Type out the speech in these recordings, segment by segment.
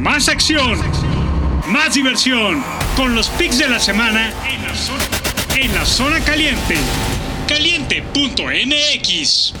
más acción, más diversión, con los picks de la semana en la zona, en la zona caliente. Caliente.mx.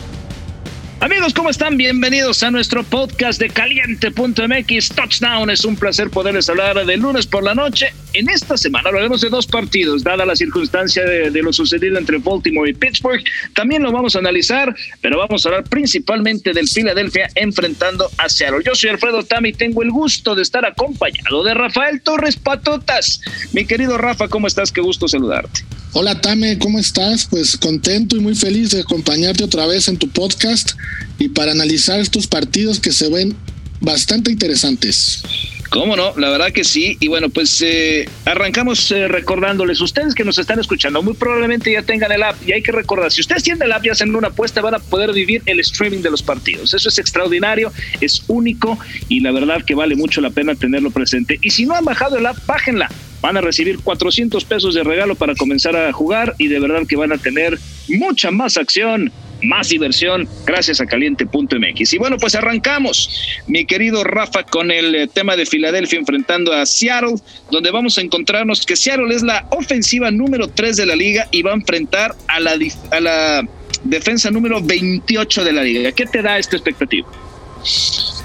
Amigos, ¿cómo están? Bienvenidos a nuestro podcast de caliente.mx Touchdown. Es un placer poderles hablar de lunes por la noche. En esta semana hablaremos de dos partidos, dada la circunstancia de, lo sucedido entre Baltimore y Pittsburgh. También lo vamos a analizar, pero vamos a hablar principalmente del Philadelphia enfrentando a Seattle. Yo soy Alfredo Tami tengo el gusto de estar acompañado de Rafael Torres Patotas. Mi querido Rafa, ¿cómo estás? Qué gusto saludarte. Hola Tame, ¿cómo estás? Pues contento y muy feliz de acompañarte otra vez en tu podcast y para analizar estos partidos que se ven bastante interesantes. ¿Cómo no? La verdad que sí. Y bueno, pues eh, arrancamos eh, recordándoles, ustedes que nos están escuchando, muy probablemente ya tengan el app y hay que recordar, si ustedes tienen el app y hacen una apuesta, van a poder vivir el streaming de los partidos. Eso es extraordinario, es único y la verdad que vale mucho la pena tenerlo presente. Y si no han bajado el app, bájenla van a recibir 400 pesos de regalo para comenzar a jugar y de verdad que van a tener mucha más acción, más diversión gracias a caliente.mx. Y bueno, pues arrancamos, mi querido Rafa, con el eh, tema de Filadelfia enfrentando a Seattle, donde vamos a encontrarnos que Seattle es la ofensiva número 3 de la liga y va a enfrentar a la, a la defensa número 28 de la liga. ¿Qué te da esta expectativa?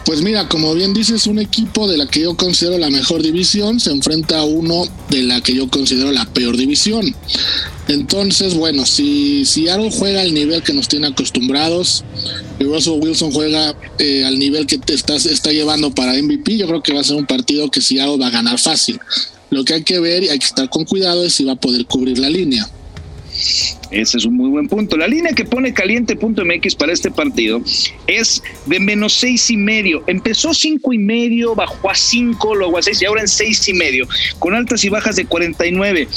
Pues mira, como bien dices, un equipo de la que yo considero la mejor división se enfrenta a uno de la que yo considero la peor división. Entonces, bueno, si Seattle juega al nivel que nos tiene acostumbrados y Russell Wilson juega eh, al nivel que te estás, está llevando para MVP, yo creo que va a ser un partido que Seattle va a ganar fácil. Lo que hay que ver y hay que estar con cuidado es si va a poder cubrir la línea. Ese es un muy buen punto. La línea que pone caliente.mx para este partido es de menos seis y medio. Empezó cinco y medio, bajó a cinco, luego a seis y ahora en seis y medio, con altas y bajas de 49.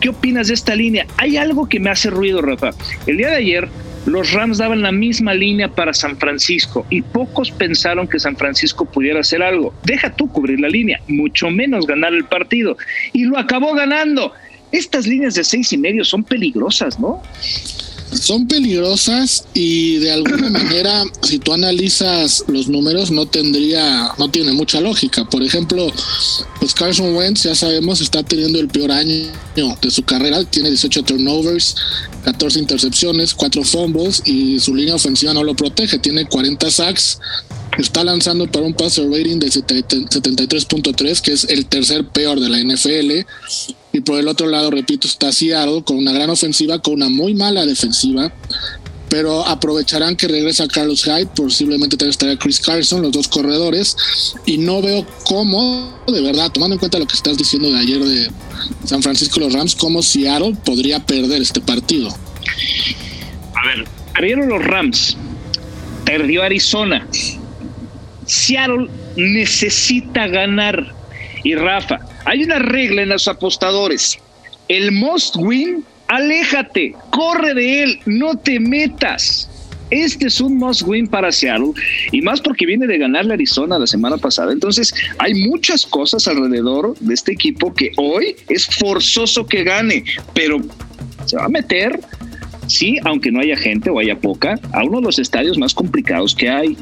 ¿Qué opinas de esta línea? Hay algo que me hace ruido, Rafa. El día de ayer los Rams daban la misma línea para San Francisco y pocos pensaron que San Francisco pudiera hacer algo. Deja tú cubrir la línea, mucho menos ganar el partido. Y lo acabó ganando. Estas líneas de seis y medio son peligrosas, ¿no? Son peligrosas y de alguna manera, si tú analizas los números, no tendría, no tiene mucha lógica. Por ejemplo, pues Carson Wentz, ya sabemos, está teniendo el peor año de su carrera, tiene 18 turnovers, 14 intercepciones, 4 fumbles y su línea ofensiva no lo protege, tiene 40 sacks, está lanzando para un passer rating de 73.3, que es el tercer peor de la NFL. Y por el otro lado, repito, está Seattle con una gran ofensiva, con una muy mala defensiva. Pero aprovecharán que regresa Carlos Hyde, posiblemente también estará Chris Carson, los dos corredores. Y no veo cómo, de verdad, tomando en cuenta lo que estás diciendo de ayer de San Francisco los Rams, cómo Seattle podría perder este partido. A ver, perdieron los Rams, perdió Arizona, Seattle necesita ganar. Y Rafa, hay una regla en los apostadores. El must win, aléjate, corre de él, no te metas. Este es un must win para Seattle y más porque viene de ganar la Arizona la semana pasada. Entonces hay muchas cosas alrededor de este equipo que hoy es forzoso que gane, pero se va a meter, sí, aunque no haya gente o haya poca, a uno de los estadios más complicados que hay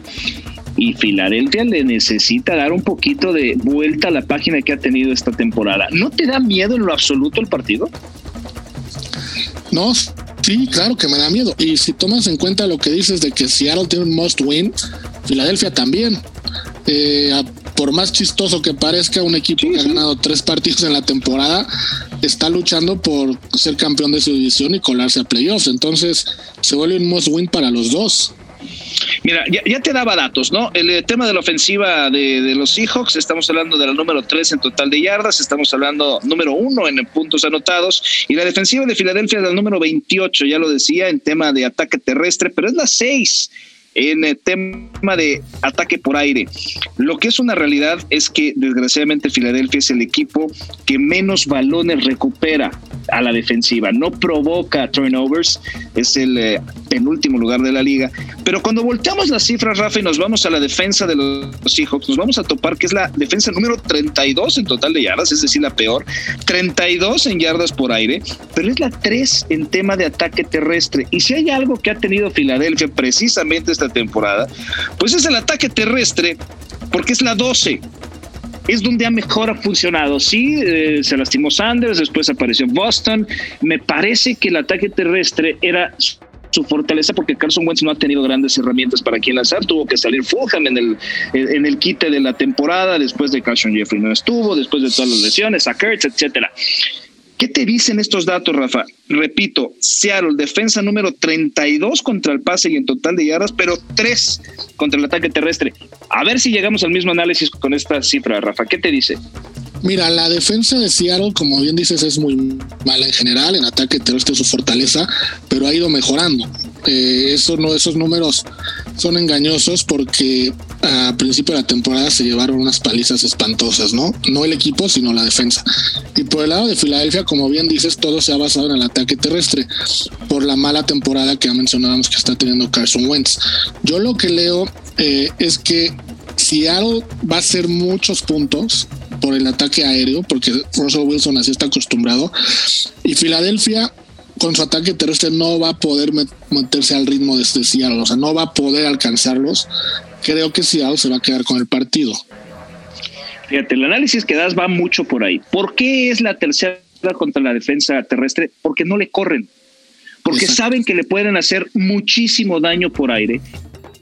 y Filadelfia le necesita dar un poquito de vuelta a la página que ha tenido esta temporada. ¿No te da miedo en lo absoluto el partido? No, sí, claro que me da miedo. Y si tomas en cuenta lo que dices de que Seattle tiene un must win, Filadelfia también. Eh, por más chistoso que parezca, un equipo que ha ganado tres partidos en la temporada está luchando por ser campeón de su división y colarse a playoffs. Entonces se vuelve un must win para los dos. Mira, ya, te daba datos, ¿no? El, eh, tema de la ofensiva de, los Seahawks, estamos hablando de la número 3 en total de yardas, estamos hablando número 1 en puntos anotados, y la defensiva de Filadelfia es la número 28, ya lo decía, en tema de ataque terrestre, pero es la 6 en el tema de ataque por aire. Lo que es una realidad es que desgraciadamente Filadelfia es el equipo que menos balones recupera a la defensiva, no provoca turnovers, es el eh, penúltimo lugar de la liga. Pero cuando volteamos las cifras, Rafa, y nos vamos a la defensa de los Seahawks, nos vamos a topar que es la defensa número 32 en total de yardas, es decir, la peor, 32 en yardas por aire, pero es la 3 en tema de ataque terrestre. Y si hay algo que ha tenido Filadelfia precisamente esta temporada, pues es el ataque terrestre, porque es la 12 es donde ha mejor funcionado. Sí, eh, se lastimó Sanders, después apareció Boston. Me parece que el ataque terrestre era su fortaleza porque Carson Wentz no ha tenido grandes herramientas para quien lanzar. Tuvo que salir Fulham en el, en el quite de la temporada, después de Carson Jeffrey no estuvo, después de todas las lesiones, a Kurtz, etcétera. ¿Qué te dicen estos datos, Rafa? Repito, Seattle, defensa número 32 contra el pase y en total de yardas, pero 3 contra el ataque terrestre. A ver si llegamos al mismo análisis con esta cifra, Rafa. ¿Qué te dice? Mira, la defensa de Seattle, como bien dices, es muy mala en general. En ataque terrestre es su fortaleza, pero ha ido mejorando. Eh, no, esos números son engañosos porque a principio de la temporada se llevaron unas palizas espantosas, ¿no? No el equipo, sino la defensa. Por el lado de Filadelfia, como bien dices, todo se ha basado en el ataque terrestre por la mala temporada que ya mencionábamos que está teniendo Carson Wentz. Yo lo que leo eh, es que Seattle va a hacer muchos puntos por el ataque aéreo, porque Russell Wilson así está acostumbrado. Y Filadelfia, con su ataque terrestre, no va a poder meterse al ritmo de este Seattle, o sea, no va a poder alcanzarlos. Creo que Seattle se va a quedar con el partido. Fíjate, el análisis que das va mucho por ahí. ¿Por qué es la tercera contra la defensa terrestre? Porque no le corren. Porque saben que le pueden hacer muchísimo daño por aire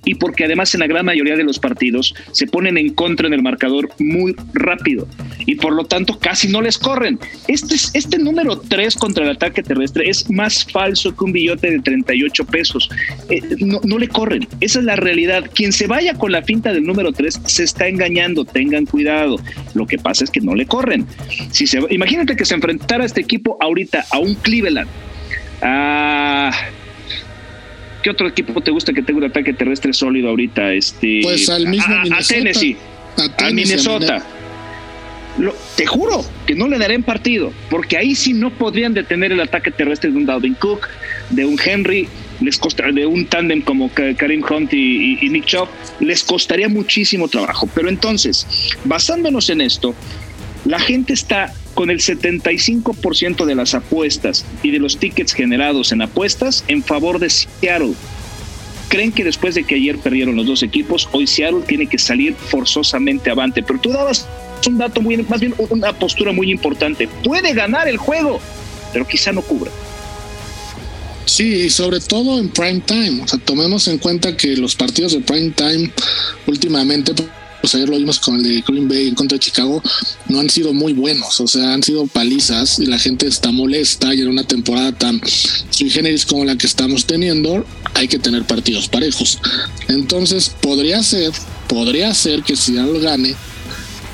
y porque además en la gran mayoría de los partidos se ponen en contra en el marcador muy rápido y por lo tanto casi no les corren. Este, este número 3 contra el ataque terrestre es más falso que un billete de 38 pesos. Eh, no, no, le corren, esa es la realidad. Quien se vaya con la finta del número 3 se está engañando, tengan cuidado. Lo que pasa es que no le corren. Si se, imagínate que se enfrentara este equipo ahorita a un Cleveland. a ¿Qué otro equipo te gusta que tenga un ataque terrestre sólido ahorita? Este, pues al mismo a, Minnesota. A Tennessee, a, Minnesota. te juro que no le daré en partido, porque ahí sí no podrían detener el ataque terrestre de un Dalvin Cook, de un Henry, les costaría, de un tándem como Karim Hunt y, y Nick Chubb, les costaría muchísimo trabajo. Pero entonces, basándonos en esto, la gente está con el 75% de las apuestas y de los tickets generados en apuestas en favor de Seattle. Creen que después de que ayer perdieron los dos equipos, hoy Seattle tiene que salir forzosamente avante. Pero tú dabas un dato muy, más bien una postura muy importante. Puede ganar el juego, pero quizá no cubra. Sí, sobre todo en prime time. O sea, tomemos en cuenta que los partidos de prime time últimamente pues ayer lo vimos con el de Green Bay en contra de Chicago, no han sido muy buenos, o sea, han sido palizas y la gente está molesta y en una temporada tan sui generis como la que estamos teniendo, hay que tener partidos parejos. Entonces, podría ser, podría ser que algo gane,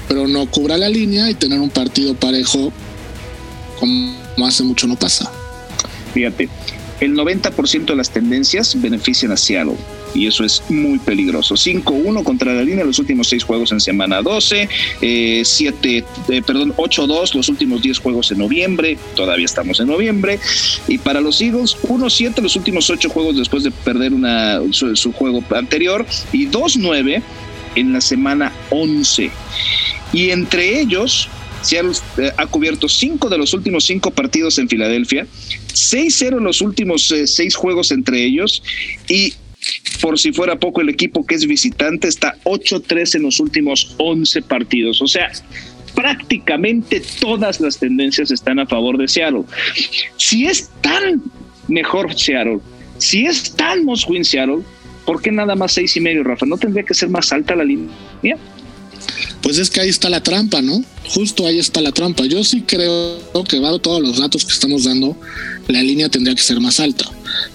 pero no cubra la línea y tener un partido parejo como hace mucho no pasa. Fíjate, el 90% de las tendencias benefician a Seattle y eso es muy peligroso. 5-1 contra la línea los últimos seis juegos en semana 12, 7, eh, eh, perdón, 8-2 los últimos 10 juegos en noviembre, todavía estamos en noviembre, y para los Eagles 1-7 los últimos 8 juegos después de perder una, su, juego anterior y 2-9 en la semana 11. Y entre ellos, Seattle eh, ha cubierto cinco de los últimos cinco partidos en Filadelfia, 6-0 en los últimos seis juegos entre ellos y por si fuera poco, el equipo que es visitante está 8-3 en los últimos 11 partidos. O sea, prácticamente todas las tendencias están a favor de Seattle. Si es tan mejor Seattle, si es tan most win Seattle, ¿por qué nada más seis y medio, Rafa? ¿No tendría que ser más alta la línea? Pues es que ahí está la trampa, ¿no? Justo ahí está la trampa. Yo sí creo que, dado todos los datos que estamos dando, la línea tendría que ser más alta.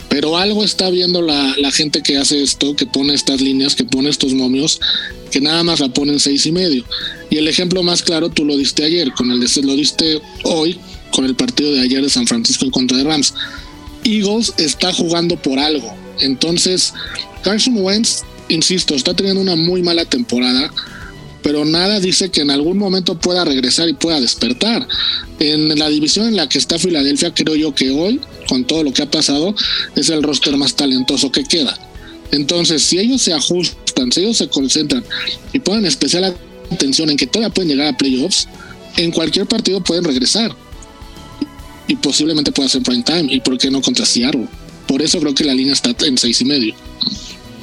Pero algo está viendo la, gente que hace esto, que pone estas líneas, que pone estos momios, que nada más la ponen seis y medio. Y el ejemplo más claro tú lo diste ayer, con el lo diste hoy con el partido de ayer de San Francisco en contra de Rams. Eagles está jugando por algo. Entonces, Carson Wentz, insisto, está teniendo una muy mala temporada pero nada dice que en algún momento pueda regresar y pueda despertar. En la división en la que está Filadelfia, creo yo que hoy, con todo lo que ha pasado, es el roster más talentoso que queda. Entonces, si ellos se ajustan, si ellos se concentran y ponen especial atención en que todavía pueden llegar a playoffs, en cualquier partido pueden regresar. Y posiblemente pueda ser prime time. ¿Y por qué no contra Seattle? Por eso creo que la línea está en seis y medio.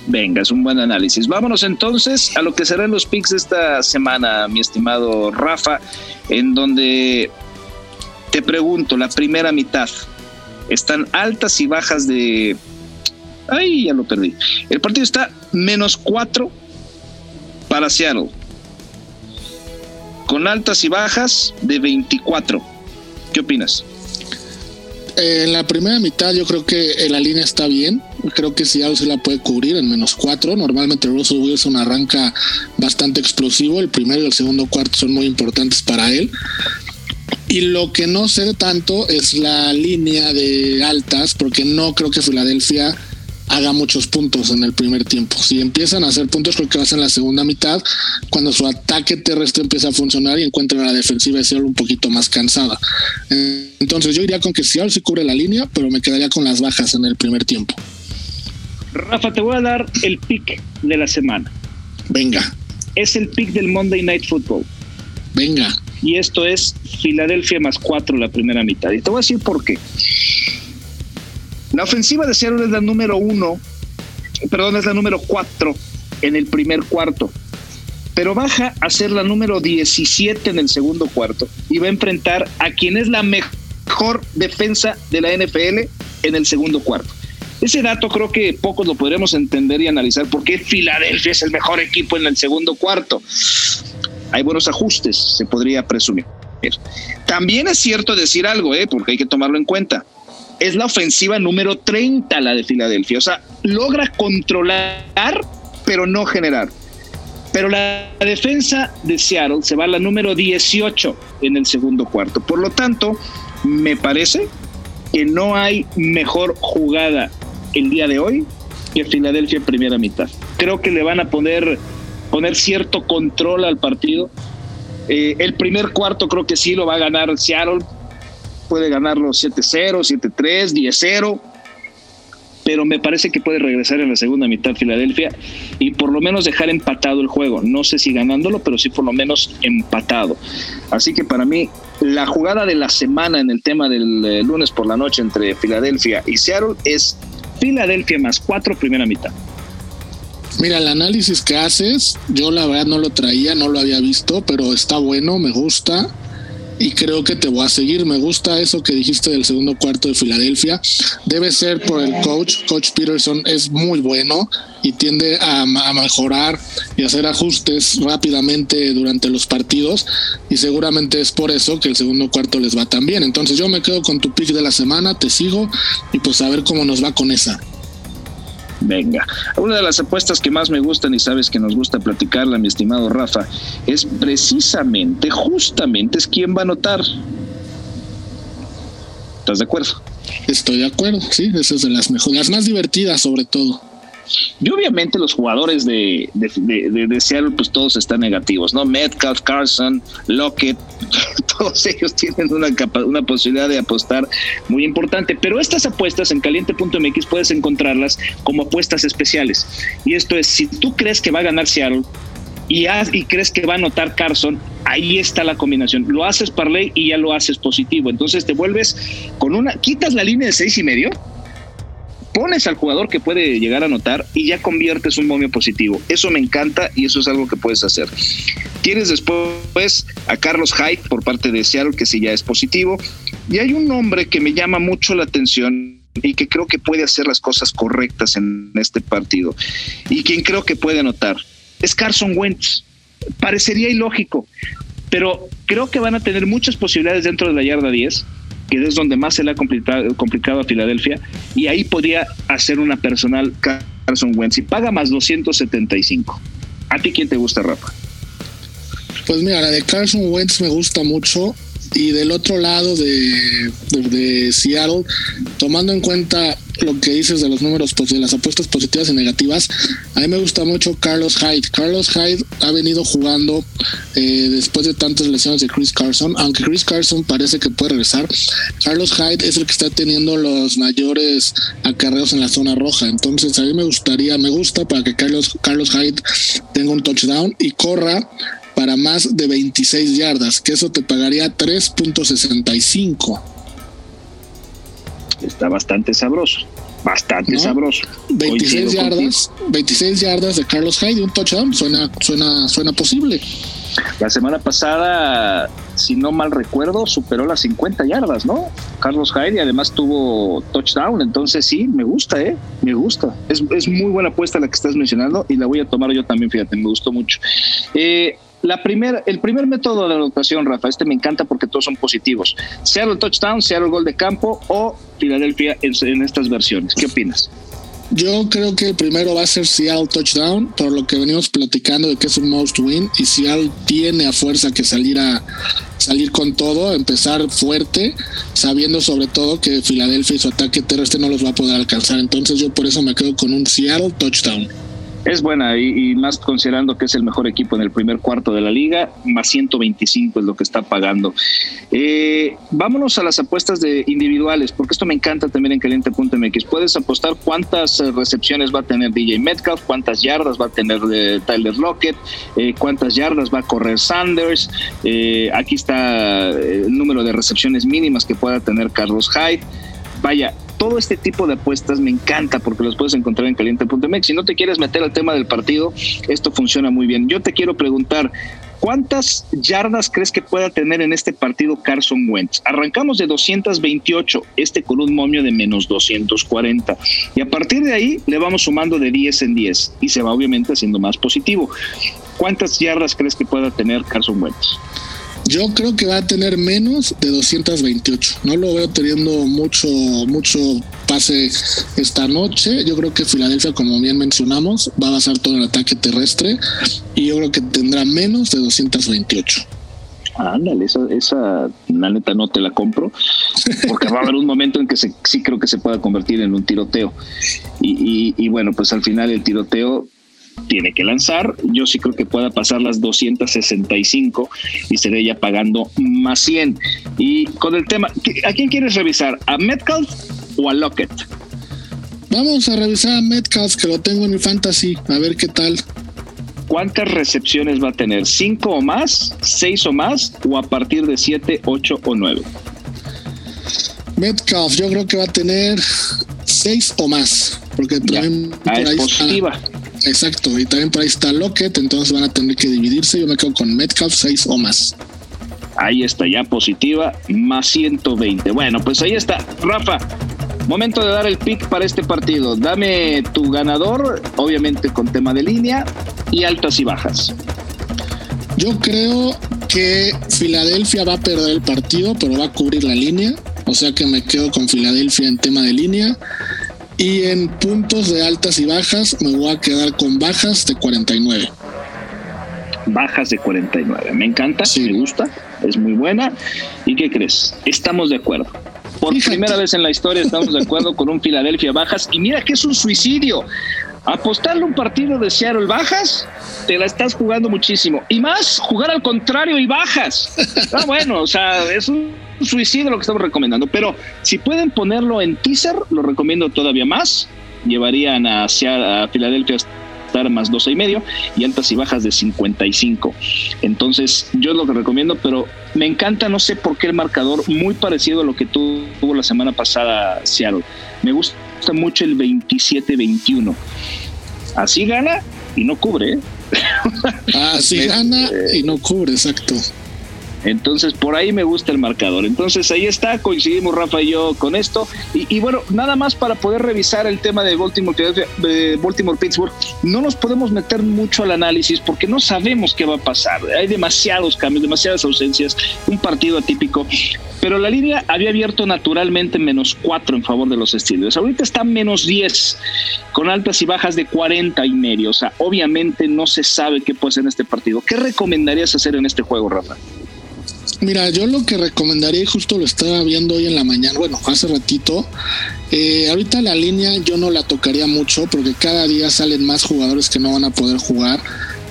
Venga, es un buen análisis. Vámonos entonces a lo que serán los picks esta semana, mi estimado Rafa, en donde te pregunto, la primera mitad, ¿están altas y bajas de... Ay, ya lo perdí. El partido está menos cuatro para Seattle, con altas y bajas de 24. ¿Qué opinas? en la primera mitad yo creo que la línea está bien. Creo que Seattle se la puede cubrir en menos cuatro. Normalmente Russell Wilson arranca bastante explosivo. El primero y el segundo cuarto son muy importantes para él. Y lo que no sé tanto es la línea de altas, porque no creo que Filadelfia haga muchos puntos en el primer tiempo. Si empiezan a hacer puntos, creo que va a ser en la segunda mitad, cuando su ataque terrestre empieza a funcionar y encuentran a la defensiva de Seattle un poquito más cansada. Entonces yo iría con que Seattle se cubre la línea, pero me quedaría con las bajas en el primer tiempo. Rafa, te voy a dar el pick de la semana. Venga. Es el pick del Monday Night Football. Venga. Y esto es Filadelfia más cuatro la primera mitad. Y te voy a decir por qué. La ofensiva de Seattle es la número uno, perdón, es la número cuatro en el primer cuarto, pero baja a ser la número 17 en el segundo cuarto y va a enfrentar a quien es la mejor defensa de la NFL en el segundo cuarto. Ese dato creo que pocos lo podremos entender y analizar porque Filadelfia es el mejor equipo en el segundo cuarto. Hay buenos ajustes, se podría presumir. También es cierto decir algo, ¿eh? porque hay que tomarlo en cuenta es la ofensiva número 30 la de Filadelfia. O sea, logra controlar, pero no generar. Pero la defensa de Seattle se va a la número 18 en el segundo cuarto. Por lo tanto, me parece que no hay mejor jugada el día de hoy que Filadelfia en primera mitad. Creo que le van a poner, poner cierto control al partido. Eh, el primer cuarto creo que sí lo va a ganar Seattle puede ganarlo 7-0, 7-3, 10-0, pero me parece que puede regresar en la segunda mitad Filadelfia y por lo menos dejar empatado el juego. No sé si ganándolo, pero sí por lo menos empatado. Así que para mí la jugada de la semana en el tema del eh, lunes por la noche entre Filadelfia y Seattle es Filadelfia más 4 primera mitad. Mira, el análisis que haces, yo la verdad no lo traía, no lo había visto, pero está bueno, me gusta y creo que te voy a seguir. Me gusta eso que dijiste del segundo cuarto de Filadelfia. Debe ser por el coach. Coach Peterson es muy bueno y tiende a, mejorar y hacer ajustes rápidamente durante los partidos y seguramente es por eso que el segundo cuarto les va tan bien. Entonces yo me quedo con tu pick de la semana, te sigo y pues a ver cómo nos va con esa. Venga, una de las apuestas que más me gustan y sabes que nos gusta platicarla, mi estimado Rafa, es precisamente, justamente, es quién va a anotar. ¿Estás de acuerdo? Estoy de acuerdo, sí, esa es de las mejores, las más divertidas sobre todo. Y obviamente los jugadores de, de, de, Seattle, pues todos están negativos, ¿no? Metcalf, Carson, Lockett, todos ellos tienen una, una posibilidad de apostar muy importante. Pero estas apuestas en caliente.mx puedes encontrarlas como apuestas especiales. Y esto es, si tú crees que va a ganar Seattle, y, y, crees que va a anotar Carson, ahí está la combinación. Lo haces parlay y ya lo haces positivo. Entonces te vuelves con una, quitas la línea de seis y medio pones al jugador que puede llegar a anotar y ya conviertes un momio positivo. Eso me encanta y eso es algo que puedes hacer. Tienes después a Carlos Hyde por parte de Seattle, que sí ya es positivo. Y hay un nombre que me llama mucho la atención y que creo que puede hacer las cosas correctas en este partido. Y quien creo que puede anotar es Carson Wentz. Parecería ilógico, pero creo que van a tener muchas posibilidades dentro de la yarda 10 que es donde más se le ha complicado, complicado a Filadelfia, y ahí podría hacer una personal Carson Wentz y paga más 275. ¿A ti quién te gusta, Rafa? Pues mira, la de Carson Wentz me gusta mucho y del otro lado de, de, Seattle, tomando en cuenta lo que dices de los números, pues de las apuestas positivas y negativas, a mí me gusta mucho Carlos Hyde. Carlos Hyde ha venido jugando eh, después de tantas lesiones de Chris Carson, aunque Chris Carson parece que puede regresar. Carlos Hyde es el que está teniendo los mayores acarreos en la zona roja. Entonces a mí me gustaría, me gusta para que Carlos, Carlos Hyde tenga un touchdown y corra para más de 26 yardas, que eso te pagaría 3.65. Está bastante sabroso. Bastante sabroso. 26 yardas, 26 yardas de Carlos Hyde, un touchdown, suena, suena, suena posible. La semana pasada, si no mal recuerdo, superó las 50 yardas, ¿no? Carlos Hyde y además tuvo touchdown, entonces sí, me gusta, ¿eh? Me gusta. Es, es muy buena apuesta la que estás mencionando y la voy a tomar yo también, fíjate, me gustó mucho. Eh, la primer, el primer método de anotación, Rafa, este me encanta porque todos son positivos. Sea el touchdown, sea el gol de campo o Filadelfia en, en estas versiones. ¿Qué opinas? Yo creo que el primero va a ser Seattle touchdown, por lo que venimos platicando de que es un most win y Seattle tiene a fuerza que salir a salir con todo, empezar fuerte, sabiendo sobre todo que Filadelfia y su ataque terrestre no los va a poder alcanzar. Entonces yo por eso me quedo con un Seattle touchdown es buena y, más considerando que es el mejor equipo en el primer cuarto de la liga, más 125 es lo que está pagando. Eh, vámonos a las apuestas de individuales, porque esto me encanta también en caliente.mx. Puedes apostar cuántas eh, recepciones va a tener DJ Metcalf, cuántas yardas va a tener eh, Tyler Lockett, cuántas yardas va a correr Sanders. aquí está el número de recepciones mínimas que pueda tener Carlos Hyde. Vaya, todo este tipo de apuestas me encanta porque los puedes encontrar en caliente.mx. Si no te quieres meter al tema del partido, esto funciona muy bien. Yo te quiero preguntar, ¿Cuántas yardas crees que pueda tener en este partido Carson Wentz? Arrancamos de 228, este con un momio de menos 240. Y a partir de ahí le vamos sumando de 10 en 10 y se va obviamente haciendo más positivo. ¿Cuántas yardas crees que pueda tener Carson Wentz? Yo creo que va a tener menos de 228. No lo veo teniendo mucho, mucho pase esta noche. Yo creo que Filadelfia, como bien mencionamos, va a basar todo el ataque terrestre y yo creo que tendrá menos de 228. Ándale, esa, esa la neta no te la compro, porque va a haber un momento en que sí creo que se pueda convertir en un tiroteo. Y, y bueno, pues al final el tiroteo tiene que lanzar. Yo sí creo que pueda pasar las 265 y seré ya pagando más 100. Y con el tema, ¿a quién quieres revisar? ¿A Metcalf o a Lockett? Vamos a revisar a Metcalf, que lo tengo en mi fantasy, a ver qué tal. ¿Cuántas recepciones va a tener? ¿Cinco o más? ¿Seis o más? ¿O a partir de siete, ocho o nueve? Metcalf, yo creo que va a tener seis o más, porque también ah, es positiva. Exacto, y también por ahí está Lockett, entonces van a tener que dividirse. Yo me quedo con Metcalf 6 o más. Ahí está, ya positiva, más 120. Bueno, pues ahí está. Rafa, momento de dar el pick para este partido. Dame tu ganador, obviamente con tema de línea y altas y bajas. Yo creo que Filadelfia va a perder el partido, pero va a cubrir la línea. O sea que me quedo con Filadelfia en tema de línea. Y en puntos de altas y bajas me voy a quedar con bajas de 49. Bajas de 49. Me encanta, me gusta, es muy buena. ¿Y qué crees? Estamos de acuerdo. Por primera vez en la historia estamos de acuerdo con un Filadelfia bajas. Y mira que es un suicidio. Apostarle un partido de Seattle bajas, te la estás jugando muchísimo. Y más, jugar al contrario y bajas. Ah, bueno, o sea, es un suicidio lo que estamos recomendando. Pero si pueden ponerlo en teaser, lo recomiendo todavía más. Llevarían hacia a Filadelfia estar más 12 y medio y altas y bajas de 55. Entonces, yo es lo que recomiendo, pero me encanta, no sé por qué el marcador muy parecido a lo que tuvo la semana pasada Seattle. Me gusta mucho el 27-21. Así gana y no cubre. ¿eh? Así gana y no cubre, exacto. Entonces, por ahí me gusta el marcador. Entonces, ahí está, coincidimos Rafa y yo con esto. Y, bueno, nada más para poder revisar el tema de Baltimore, de Baltimore Pittsburgh, no nos podemos meter mucho al análisis porque no sabemos qué va a pasar. Hay demasiados cambios, demasiadas ausencias, un partido atípico. Pero la línea había abierto naturalmente menos 4 en favor de los Steelers. Ahorita está menos 10, con altas y bajas de 40 y medio. O sea, obviamente no se sabe qué puede ser en este partido. ¿Qué recomendarías hacer en este juego, Rafa? Mira, yo lo que recomendaría, y justo lo estaba viendo hoy en la mañana, bueno, hace ratito, eh, ahorita la línea yo no la tocaría mucho porque cada día salen más jugadores que no van a poder jugar.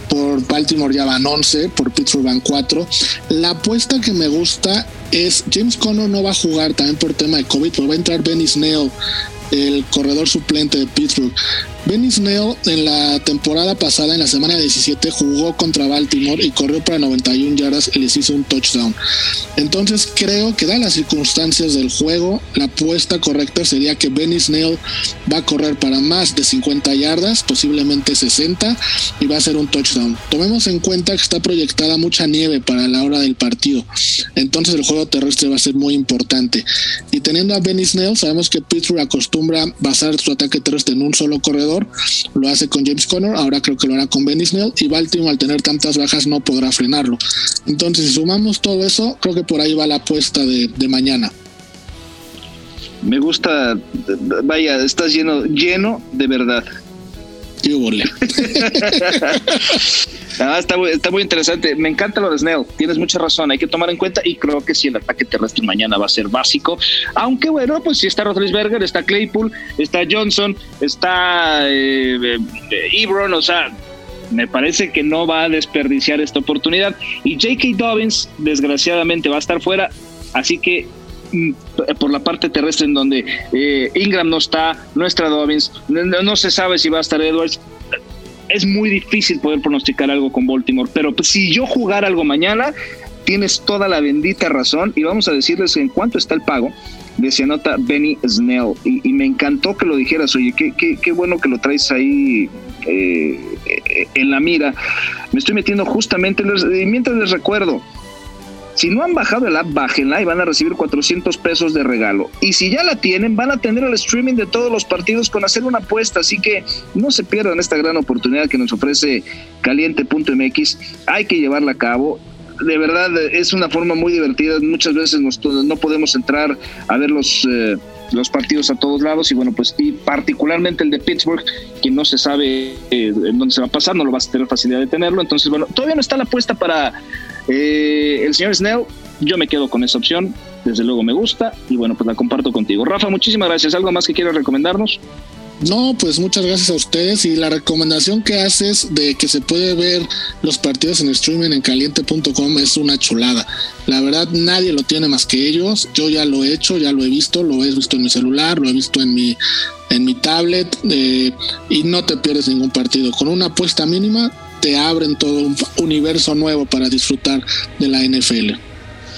Por Baltimore ya van 11, por Pittsburgh van 4. La apuesta que me gusta es James Conner no va a jugar también por tema de COVID, pero va a entrar Benny Snell, el corredor suplente de Pittsburgh. Benny Snell en la temporada pasada, en la semana 17, jugó contra Baltimore y corrió para 91 yardas y les hizo un touchdown. Entonces creo que da las circunstancias del juego, la apuesta correcta sería que Benny Snell va a correr para más de 50 yardas, posiblemente 60, y va a ser un touchdown. Tomemos en cuenta que está proyectada mucha nieve para la hora del partido, entonces el juego terrestre va a ser muy importante. Y teniendo a Benny Snell, sabemos que Pittsburgh acostumbra basar su ataque terrestre en un solo corredor, lo hace con James Conner, ahora creo que lo hará con Benny Snell, y Baltimore al tener tantas bajas no podrá frenarlo. Entonces, si sumamos todo eso, creo que por ahí va la apuesta de, de mañana. Me gusta, vaya, estás lleno, lleno de verdad. Qué huele. Ah, está, muy- interesante. Me encanta lo de Snell. Tienes mucha razón. Hay que tomar en cuenta y creo que sí, el ataque terrestre mañana va a ser básico. Aunque bueno, pues si está Roethlisberger, está Claypool, está Johnson, está eh, eh, Ebron, o sea, me parece que no va a desperdiciar esta oportunidad. Y J.K. Dobbins, desgraciadamente, va a estar fuera. Así que por la parte terrestre en donde eh, Ingram no está, no está Dobbins, no, se sabe si va a estar Edwards. Es muy difícil poder pronosticar algo con Baltimore, pero pues, si yo jugara algo mañana, tienes toda la bendita razón y vamos a decirles en cuánto está el pago de se anota Benny Snell y, me encantó que lo dijeras, oye, qué, qué, qué bueno que lo traes ahí eh, eh, en la mira. Me estoy metiendo justamente, mientras les recuerdo, si no han bajado el app, bájenla y van a recibir 400 pesos de regalo. Y si ya la tienen, van a tener el streaming de todos los partidos con hacer una apuesta. Así que no se pierdan esta gran oportunidad que nos ofrece caliente.mx. Hay que llevarla a cabo. De verdad, es una forma muy divertida. Muchas veces nos- no podemos entrar a ver los, eh, los partidos a todos lados. Y bueno, pues y particularmente el de Pittsburgh, que no se sabe eh, en dónde se va a pasar, no lo vas a tener facilidad de tenerlo. Entonces, bueno, todavía no está la apuesta para eh, el señor Snell, yo me quedo con esa opción, desde luego me gusta y bueno, pues la comparto contigo. Rafa, muchísimas gracias. ¿Algo más que quieras recomendarnos? No, pues muchas gracias a ustedes y la recomendación que haces de que se puede ver los partidos en streaming en caliente.com es una chulada. La verdad nadie lo tiene más que ellos. Yo ya lo he hecho, ya lo he visto, lo he visto en mi celular, lo he visto en mi en mi tablet eh, y no te pierdes ningún partido. Con una apuesta mínima te abren todo un universo nuevo para disfrutar de la NFL.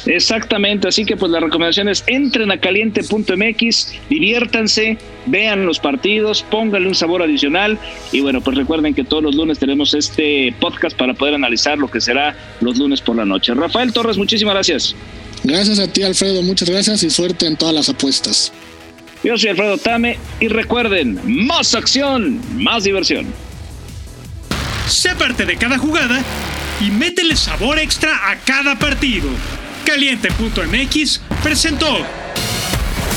Exactamente, así que pues la recomendación es entren a caliente.mx, diviértanse, vean los partidos, pónganle un sabor adicional y bueno, pues recuerden que todos los lunes tenemos este podcast para poder analizar lo que será los lunes por la noche. Rafael Torres, muchísimas gracias. Gracias a ti Alfredo, muchas gracias y suerte en todas las apuestas. Yo soy Alfredo Tame y recuerden, más acción, más diversión. Sé parte de cada jugada y métele sabor extra a cada partido. Caliente.mx presentó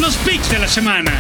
los picks de la semana.